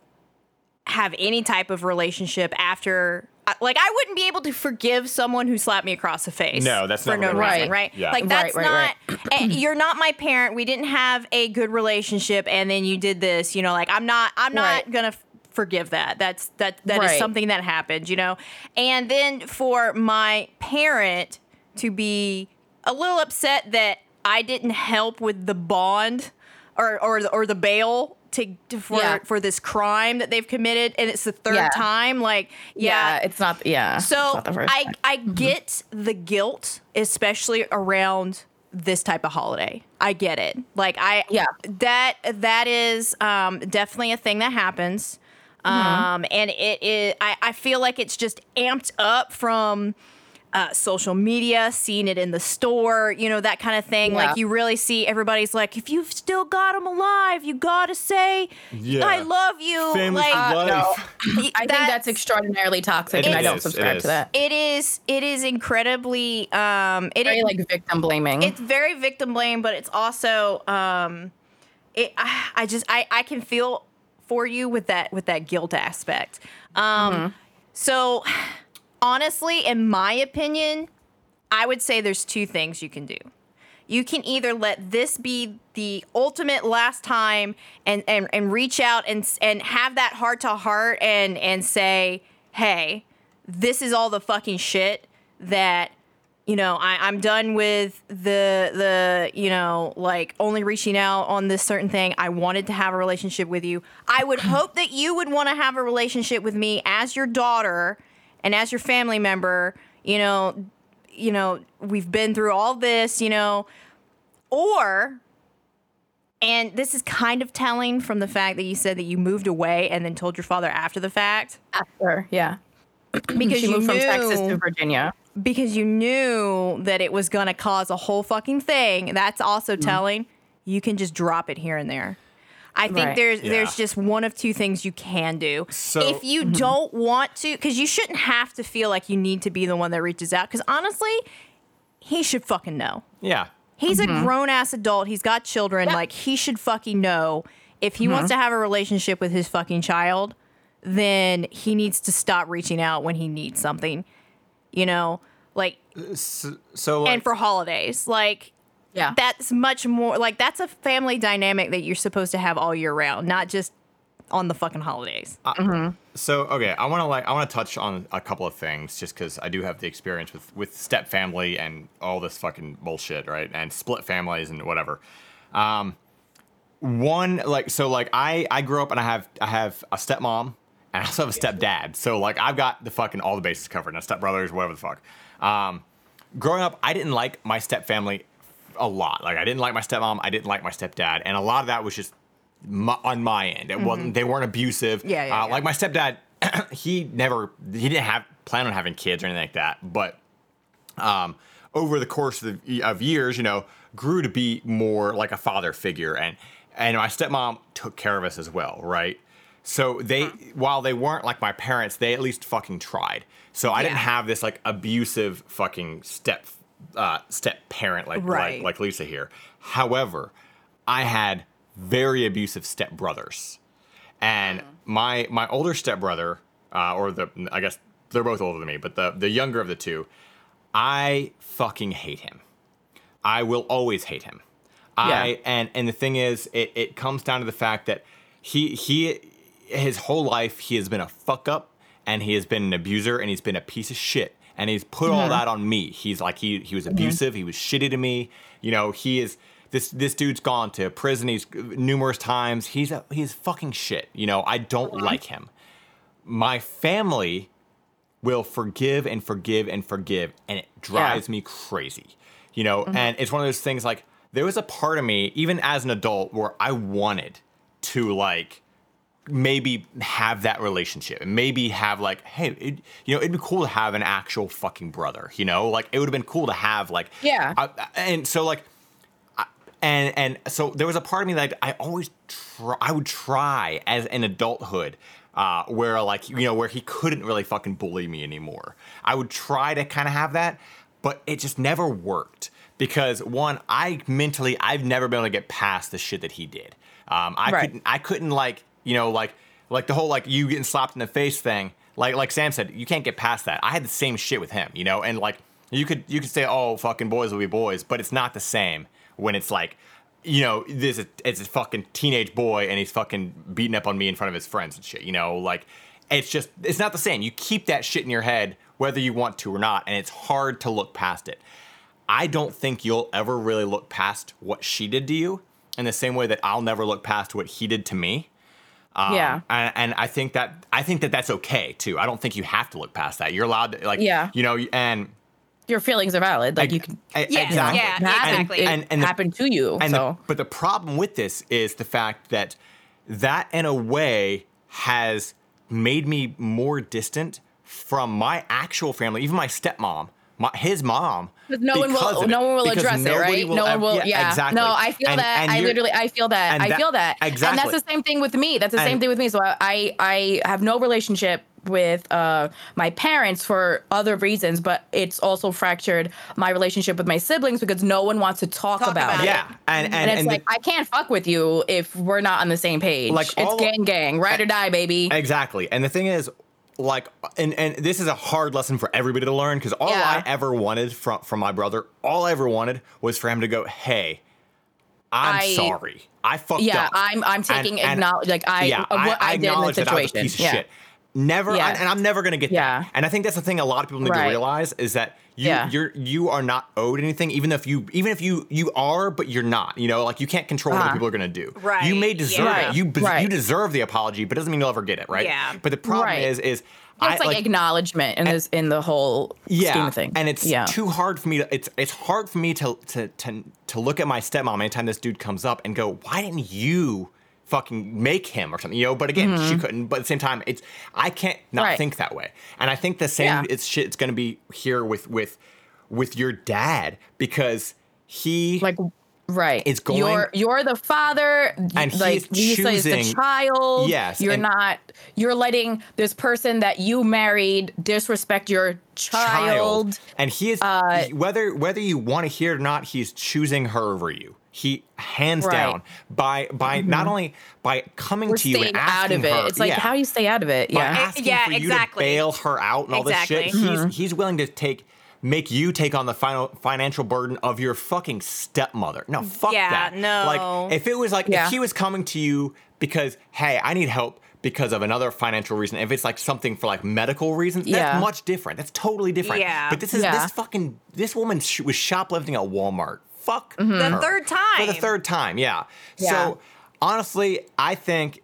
have any type of relationship after like I wouldn't be able to forgive someone who slapped me across the face. No, that's for not no what reason, I'm right? Yeah. Like that's right, not. eh, you're not my parent. We didn't have a good relationship, and then you did this. You know, like I'm not. I'm not gonna f- forgive that. That's that. That is Right. something that happened. You know, and then for my parent to be a little upset that I didn't help with the bond or or or the bail. To, to- for Yeah. for this crime that they've committed and it's the third Yeah. time like yeah, it's not. Yeah. so not the first I time. I get the guilt, especially around this type of holiday. I get it. Like I Yeah. that that is um, definitely a thing that happens. Um, and it is I, I feel like it's just amped up from uh, social media, seeing it in the store, you know, that kind of thing. Yeah. Like you really see everybody's like, if you've still got them alive, you gotta say, Yeah. I love you. Family like, for life. no. I think that's extraordinarily toxic, and It I don't subscribe to that. it is it is incredibly um it Very is like victim blaming. it's very victim blame but it's also um it I, I just I I can feel for you with that with that guilt aspect um so honestly in my opinion I would say there's two things you can do. You can either let this be the ultimate last time and and, and reach out and and have that heart to heart and and say hey this is all the fucking shit that you know I, i'm done with the the you know like only reaching out on this certain thing. I wanted to have a relationship with you. I would hope that you would want to have a relationship with me as your daughter and as your family member you know you know we've been through all this you know or and this is kind of telling from the fact that you said that you moved away and then told your father after the fact after, yeah. because she you moved knew from Texas to Virginia. because you knew that it was going to cause a whole fucking thing. That's also Mm-hmm. telling you can just drop it here and there. I think Right. there's Yeah. there's just one of two things you can do. So- if you Mm-hmm. don't want to, because you shouldn't have to feel like you need to be the one that reaches out. Because honestly, he should fucking know. Yeah. He's Mm-hmm. a grown ass adult. He's got children. Like he should fucking know if he Mm-hmm. wants to have a relationship with his fucking child, then he needs to stop reaching out when he needs something. You know, like So, so like, and for holidays, like Yeah. that's much more like that's a family dynamic that you're supposed to have all year round, not just on the fucking holidays. So okay, I want to like I want to touch on a couple of things just because I do have the experience with with step family and all this fucking bullshit, right? And split families and whatever. Um, one like so like I I grew up and I have I have a stepmom and I also have a stepdad. So like I've got the fucking all the bases covered. Now stepbrothers, whatever the fuck. Um, growing up, I didn't like my step family a lot. Like I didn't like my stepmom, I didn't like my stepdad, and a lot of that was just my, on my end. It wasn't. They weren't abusive. Mm-hmm. Yeah, yeah, uh, yeah. Like my stepdad, he never. He didn't have plan on having kids or anything like that. But um, over the course of, the, of years, you know, grew to be more like a father figure, and and my stepmom took care of us as well, right? So they, while they weren't like my parents, they at least fucking tried. So I didn't have this like abusive fucking step uh, step parent like, Right. like like Lisa here. However, I had very abusive step brothers, and my my older stepbrother, uh, or the I guess they're both older than me, but the the younger of the two, I fucking hate him. I will always hate him. I and and the thing is, it, it comes down to the fact that he he his whole life he has been a fuck up and he has been an abuser and he's been a piece of shit and he's put all mm-hmm. that on me. He's like he he was mm-hmm. abusive. He was shitty to me. You know he is. This, this dude's gone to prison. He's numerous times. He's a, he's fucking shit. You know I don't uh-huh. like him. My family will forgive and forgive and forgive and it drives me crazy you know mm-hmm. and it's one of those things like there was a part of me even as an adult where i wanted to like maybe have that relationship and maybe have like hey it, you know it'd be cool to have an actual fucking brother you know like it would have been cool to have like Yeah. I- and so like I- and and so there was a part of me that I always try, I would try as an adulthood uh, where like you know where he couldn't really fucking bully me anymore. I would try to kind of have that, but it just never worked because one, I mentally I've never been able to get past the shit that he did. Um, I Right. couldn't I couldn't like you know like like the whole like you getting slapped in the face thing. Like like Sam said, you can't get past that. I had the same shit with him, you know, and like you could you could say oh fucking boys will be boys, but it's not the same when it's like you know, this is it's a fucking teenage boy and he's fucking beating up on me in front of his friends and shit. You know, like it's just it's not the same. You keep that shit in your head whether you want to or not, and it's hard to look past it. I don't think you'll ever really look past what she did to you in the same way that I'll never look past what he did to me. Um, Yeah. and, and I think that I think that that's okay too. I don't think you have to look past that. You're allowed to like, Yeah. you know, and Your feelings are valid. Like you can e- Yeah, exactly. yeah, it happened, exactly. it And- and the- happened to you. And so the, but the problem with this is the fact that that in a way has made me more distant from my actual family, even my stepmom, my, his mom. But no one will. No one will address it, right? will no one ev- will. Yeah, exactly. No, I feel And- that. and I literally, I feel that. and I that- feel that. exactly. And that's the same thing with me. That's the same thing with me. So I, I have no relationship with uh, my parents for other reasons, but it's also fractured my relationship with my siblings because no one wants to talk, Talk about, about it. it. Yeah, and and, And it's and the- like I can't fuck with you if we're not on the same page. Like, it's gang gang, ride or die, baby. Exactly. And the thing is, like, and, and this is a hard lesson for everybody to learn because all Yeah. I ever wanted from, from my brother, all I ever wanted was for him to go, hey, I'm I- sorry. I fucked yeah, up. Yeah, I'm I'm taking And- and- acknowledge like I yeah, I, did in the acknowledge that I was a situation. piece of yeah. shit. Never, Yeah. and, and I'm never gonna get Yeah. that. And I think that's the thing a lot of people need to realize is that you Yeah. you're you are not owed anything, even if you even if you you are, but you're not. You know, like you can't control what Uh-huh. other people are gonna do. Right, You may deserve yeah. it. You Right. you deserve the apology, but it doesn't mean you'll ever get it. Right. Yeah. But the problem Right. is is It's I like, acknowledgement in this in the whole yeah, scheme of things. and it's yeah. too hard for me to. It's it's hard for me to to to to look at my stepmom anytime this dude comes up and go, why didn't you fucking make him or something? You know. But again, she couldn't. But at the same time, it's I can't not Mm-hmm. Right. think that way. And I think the same. Yeah. It's shit. It's going to be here with with with your dad because he like right It's going- you're you're the father And like he's Lisa is the choosing- child Yes, you're not you're letting this person that you married disrespect your child, and he is Uh, whether whether you want to hear it or not he's choosing her over you he hands Right. Mm-hmm. down by by not only by coming we're to you and out asking of it her, it's like yeah, how do you stay out of it by yeah asking Yeah, for you exactly. to bail her out and all this shit Exactly. Mm-hmm. he's he's willing to take make you take on the final financial burden of your fucking stepmother no fuck Yeah, that no. like if it was like Yeah. if he was coming to you because hey i need help because of another financial reason if it's like something for like medical reasons that's much different that's totally different Yeah. but this is Yeah. this fucking this woman sh- was shoplifting at Walmart. Fuck The her. third for the third time. Yeah. Yeah. So honestly, I think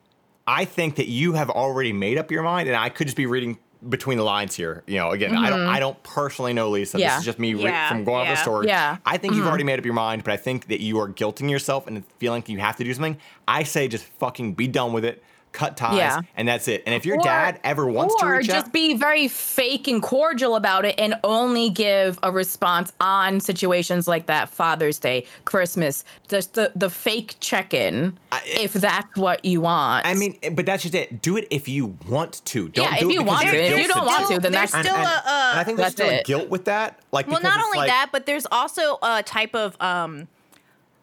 I think that you have already made up your mind, and I could just be reading between the lines here. You know, again, I don't I don't personally know Lisa. Mm-hmm. Yeah. This is just me re- Yeah, from going off the story. Yeah. I think Mm-hmm. you've already made up your mind, but I think that you are guilting yourself and feeling you have to do something. I say just fucking be done with it. Cut ties, Yeah. and that's it. And if your Or- dad ever wants to or reach just out, be very fake and cordial about it and only give a response on situations like that father's day christmas just the, the fake check-in if that's what you want I mean, but that's just it. Do it if you want to. Don't Yeah, do if it you want you're to. If you don't want to. to, then There's that's still and, a, uh, and I think there's That's still a guilt with that. Like, Well, not only like- that, but there's also a type of um,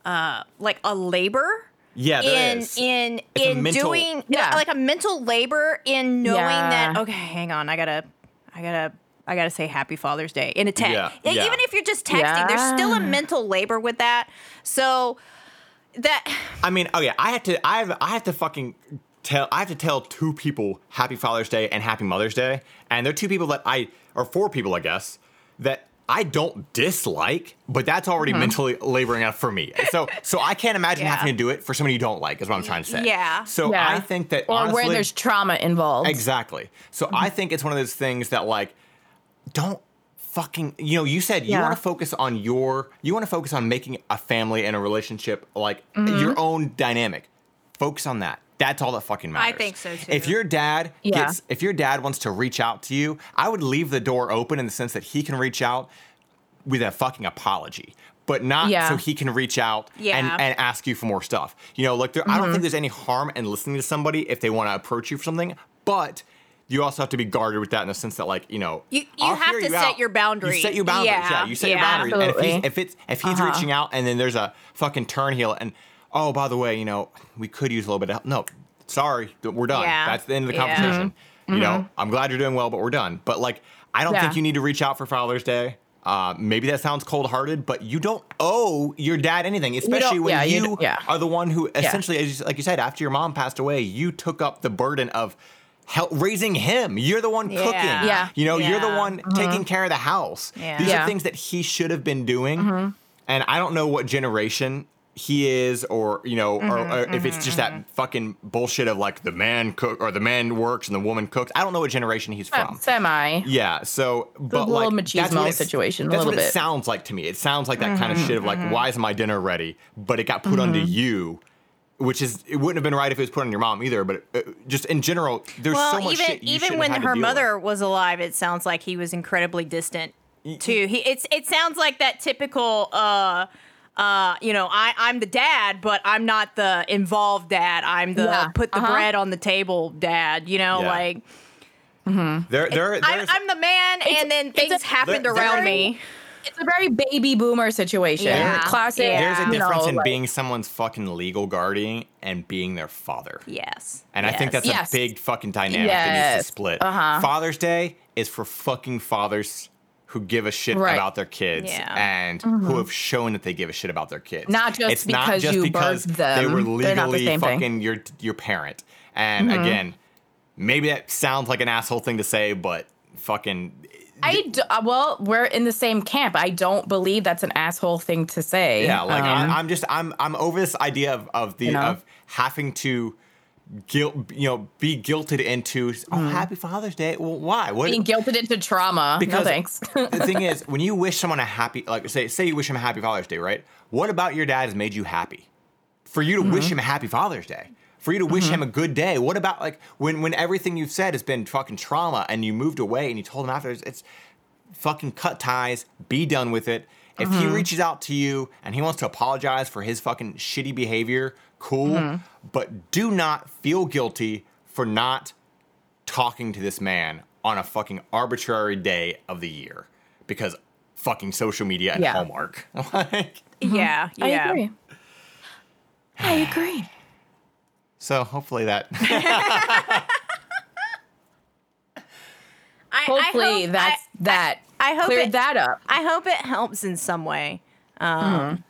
uh, like a labor. Yeah, there in is. in It's in mental- doing Yeah. like a mental labor in knowing Yeah. that okay, hang on, I gotta I gotta I gotta say Happy Father's Day in a text. Yeah, yeah. Even if you're just texting, there's still a mental labor with that. So that I mean, okay, I have to, I have, I have to fucking tell, I have to tell two people Happy Father's Day and Happy Mother's Day, and they're two people that I, or four people, I guess, that I don't dislike, but that's already mentally laboring enough for me. So, so I can't imagine Yeah. having to do it for somebody you don't like. Is what I'm trying to say. Yeah. So Yeah. I think that or honestly, where there's trauma involved. Exactly. So Mm-hmm. I think it's one of those things that like don't fucking you know, you said you want to focus on your you want to focus on making a family and a relationship like Mm-hmm. your own dynamic. Focus on that. That's all that fucking matters. I think so, too. If your dad Yeah. gets if your dad wants to reach out to you, I would leave the door open in the sense that he can reach out with a fucking apology. But not Yeah. so he can reach out Yeah. and, and ask you for more stuff. You know, like there, I don't think there's any harm in listening to somebody if they want to approach you for something, but you also have to be guarded with that in the sense that, like, you know, You- you I'll have hear to you set out. your boundaries. You set your boundaries. Yeah, Yeah, you set your yeah. boundaries. And if he's, if it's if he's Uh-huh. reaching out and then there's a fucking turn heel and oh, by the way, you know, we could use a little bit of help. No, sorry, we're done. Yeah. That's the end of the Yeah. conversation. You know, I'm glad you're doing well, but we're done. But like, I don't Mm-hmm. Yeah. think you need to reach out for Father's Day. Uh, maybe that sounds cold hearted, but you don't owe your dad anything, especially when yeah, you you, yeah. are the one who essentially, as you, like you said, after your mom passed away, you took up the burden of help raising him. You're the one Yeah. cooking. Yeah. You know, you're the one taking care of the house. Yeah. These are things that he should have been doing. Hmm. And I don't know what generation he is or you know or, or if it's just that fucking bullshit of like the man cook or the man works and the woman cooks i don't know what generation he's Uh, from Semi. yeah, so but little like that's what it- situation, a That's little what it sounds like to me. It sounds like that kind of shit of like, why is my dinner ready? But it got put onto you, which is it wouldn't have been right if it was put on your mom either. But uh, just in general, there's well, so much even shit you even when her mother with. was alive, it sounds like he was incredibly distant too. He it's it sounds like that typical uh uh you know I I'm the dad, but I'm not the involved dad. I'm the Yeah, put the uh-huh. bread on the table dad. You know, Yeah. like there, there, I, there's- I'm the man, and then it's a- things happened there- around there- me. It's a very baby boomer situation. Yeah. Classic. Yeah. there's a you know, difference in like- being someone's fucking legal guardian and being their father. Yes, And I think that's Yes. a big fucking dynamic that needs to split. Uh-huh. Father's Day is for fucking fathers who give a shit Right. about their kids Yeah. and who have shown that they give a shit about their kids. Not just it's not because just you because birthed they were them. They're not the legally thing. fucking your your parent. And Mm-hmm. again, maybe that sounds like an asshole thing to say, but fucking I d- uh, well, we're in the same camp. I don't believe that's an asshole thing to say. Yeah, like Um, I, I'm just I'm I'm over this idea of of the You know? of having to guilt you know be guilted into oh happy Father's Day. Well, why? What being guilted into trauma. Because no thanks. the thing is, when you wish someone a happy, like say, say you wish him a happy Father's Day, right? What about your dad has made you happy? For you to Mm-hmm. wish him a happy Father's Day, for you to wish him a good day. What about like when when everything you've said has been fucking trauma and you moved away and you told him after it's, it's fucking cut ties, be done with it. If Mm-hmm. he reaches out to you and he wants to apologize for his fucking shitty behavior, cool. Mm-hmm. But do not feel guilty for not talking to this man on a fucking arbitrary day of the year because fucking social media and Yeah. Hallmark. like, Yeah, I agree. I agree. so hopefully that I, I Hopefully hope- that's I- that I hope cleared it- that up. I hope it helps in some way. Um, Mm-hmm.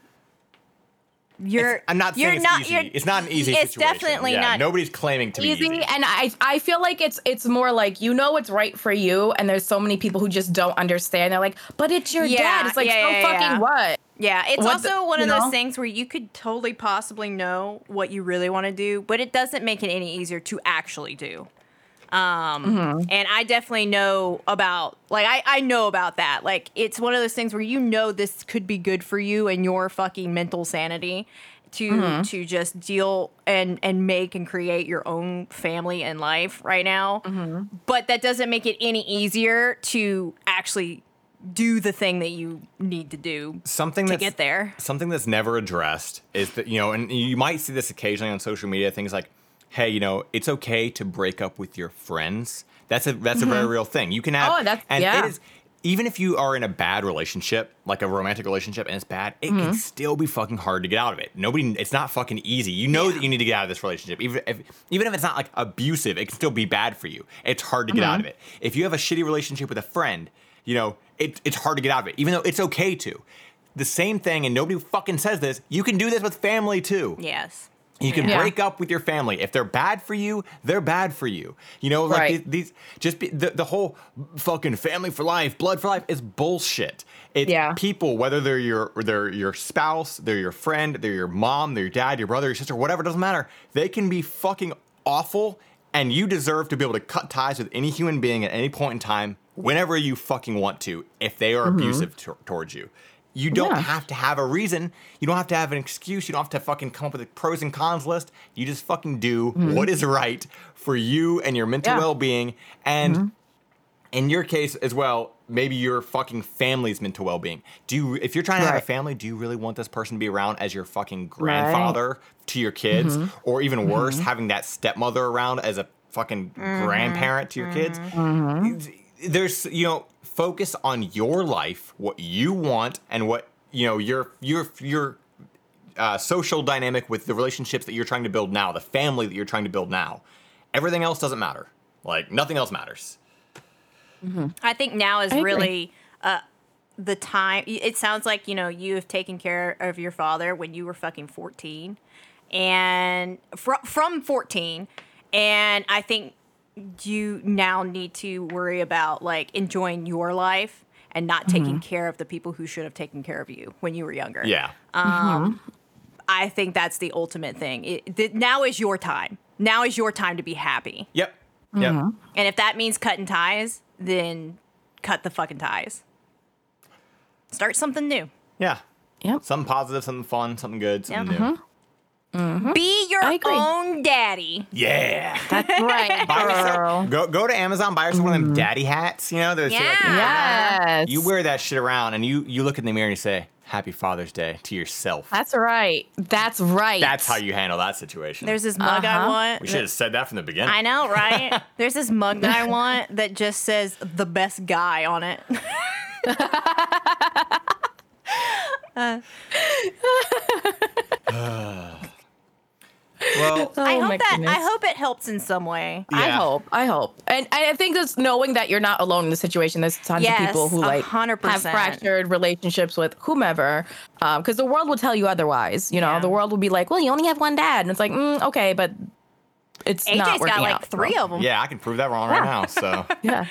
You're. I'm not you're saying it's not, easy. you're- It's not an easy It's situation. definitely Yeah, not Nobody's claiming to be easy easy. and I I feel like it's it's more like you know what's right for you and there's so many people who just don't understand. They're like, "But it's your Yeah, dad." It's like, yeah, "So yeah, fucking yeah. what?" Yeah, it's What also the- one of you those things where you could totally possibly know what you really want to do, but it doesn't make it any easier to actually do. Um, Mm-hmm. and I definitely know about like I I know about that. Like it's one of those things where you know this could be good for you and your fucking mental sanity to Mm-hmm. to just deal and and make and create your own family and life right now. Mm-hmm. But that doesn't make it any easier to actually do the thing that you need to do something to that's, get there. Something that's never addressed is that you know, and you might see this occasionally on social media. Things like, "Hey, you know, it's okay to break up with your friends." That's a that's a very real thing. You can have. Oh, that's- and yeah. it is even if you are in a bad relationship, like a romantic relationship, and it's bad, it Mm-hmm. can still be fucking hard to get out of it. Nobody, it's not fucking easy. You know that you need to get out of this relationship, even if even if it's not like abusive, it can still be bad for you. It's hard to get Mm-hmm. out of it. If you have a shitty relationship with a friend, you know it, it's hard to get out of it, even though it's okay to. The same thing, and nobody fucking says this. You can do this with family too. Yes. You can Yeah. break up with your family. If they're bad for you, they're bad for you. You know, like Right. these, these just be, the, the whole fucking family for life, blood for life is bullshit. It's Yeah. people, whether they're your they're your spouse, they're your friend, they're your mom, they're your dad, your brother, your sister, whatever, doesn't matter. They can be fucking awful, and you deserve to be able to cut ties with any human being at any point in time, whenever you fucking want to, if they are mm-hmm. abusive to- towards you. You don't Yeah. have to have a reason. You don't have to have an excuse. You don't have to fucking come up with a pros and cons list. You just fucking do mm-hmm. what is right for you and your mental Yeah. well being. And mm-hmm. in your case as well, maybe your fucking family's mental well being. Do you, if you're trying to have a family, do you really want this person to be around as your fucking grandfather to your kids? Mm-hmm. Or even worse, having that stepmother around as a fucking grandparent to your kids? there's you know focus on your life what you want and what you know your your your uh, social dynamic with the relationships that you're trying to build now the family that you're trying to build now. Everything else doesn't matter. Like nothing else matters. I think now is really uh, the time. It sounds like you know you have taken care of your father when you were fucking fourteen, and fr- from fourteen, and I think you now need to worry about like enjoying your life and not taking mm-hmm. care of the people who should have taken care of you when you were younger. yeah um, mm-hmm. I think that's the ultimate thing. It, th- now is your time. Now is your time to be happy. yep mm-hmm. yep And if that means cutting ties, then cut the fucking ties. Start something new. yeah Yep. something positive something fun something good something Yeah. new Be your own daddy. yeah That's right, Buy yourself- girl. go go to Amazon, buy yourself one of them daddy hats. You know, there's like, Yeah. Yes. you wear that shit around, and you you look in the mirror and you say, "Happy Father's Day" to yourself. That's right. That's right. That's how you handle that situation. There's this mug I Uh-huh. want. we should have said that from the beginning. I know, right? There's this mug that I want that just says the best guy on it. Well, I Oh hope that goodness. I hope it helps in some way. I hope. I hope. And I think that's knowing that you're not alone in the situation. There's tons Yes, of people who a like hundred have fractured relationships with whomever. Because the world will tell you otherwise. You know, Yeah. the world will be like, well, you only have one dad. And it's like, mm, okay, but it's not AJ's working got like out, three so. of them. yeah, I can prove that wrong right now. So Yeah.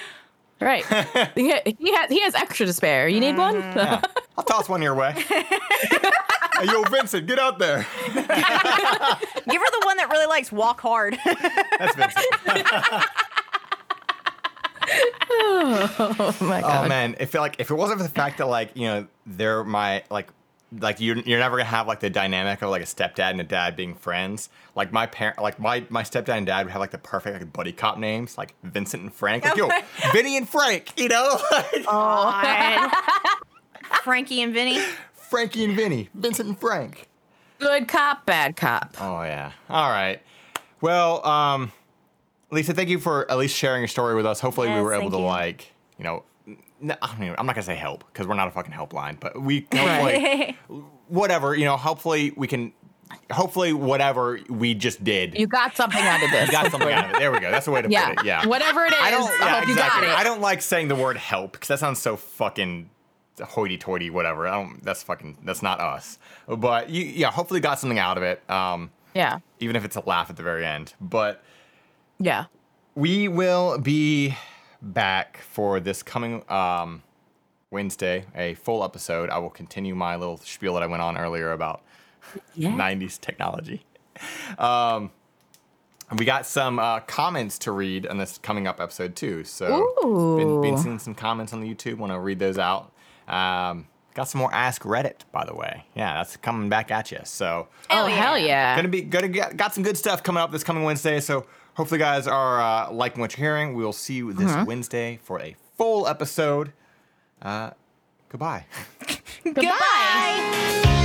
Right. he, he has he has extra to spare. You need one? Mm-hmm. yeah. I'll toss one your way. hey, yo, Vincent, get out there. Give her the one that really likes walk hard. That's Vincent. oh my oh, god. Oh man, if it, like if it wasn't for the fact that like you know they're my like like you're you're never gonna have like the dynamic of like a stepdad and a dad being friends. Like my parent, like my my stepdad and dad would have like the perfect like buddy cop names, like Vincent and Frank. Like yo, Vinny and Frank, you know, like, God. Frankie and Vinny. Frankie and Vinny, Vincent and Frank. Good cop, bad cop. Oh yeah. All right. Well, um, Lisa, thank you for at least sharing your story with us. Hopefully, we were able to you. like, you know, I don't even, I'm not gonna say help because we're not a fucking helpline, but we hopefully, whatever, you know, hopefully we can, hopefully whatever we just did, You got something out of this. you got something out of it. There we go. That's the way to Yeah. put it. Yeah. Whatever it is, I don't. Yeah, hope you exactly. got it. I don't like saying the word help because that sounds so fucking hoity-toity. Whatever. I don't. That's fucking. That's not us. But you, yeah. Hopefully, got something out of it. Um, yeah. even if it's a laugh at the very end. But Yeah. we will be back for this coming um, Wednesday, a full episode. I will continue my little spiel that I went on earlier about Yeah. 90s technology. Um, we got some uh, comments to read on this coming up episode too. So, been, been seeing some comments on the YouTube. Want to read those out. Um, got some more Ask Reddit, by the way. Yeah, that's coming back at you. So, Oh, hell yeah. gonna be gonna get got some good stuff coming up this coming Wednesday. So hopefully, guys are uh, liking what you're hearing. We will see you this Wednesday for a full episode. Uh, goodbye. Goodbye.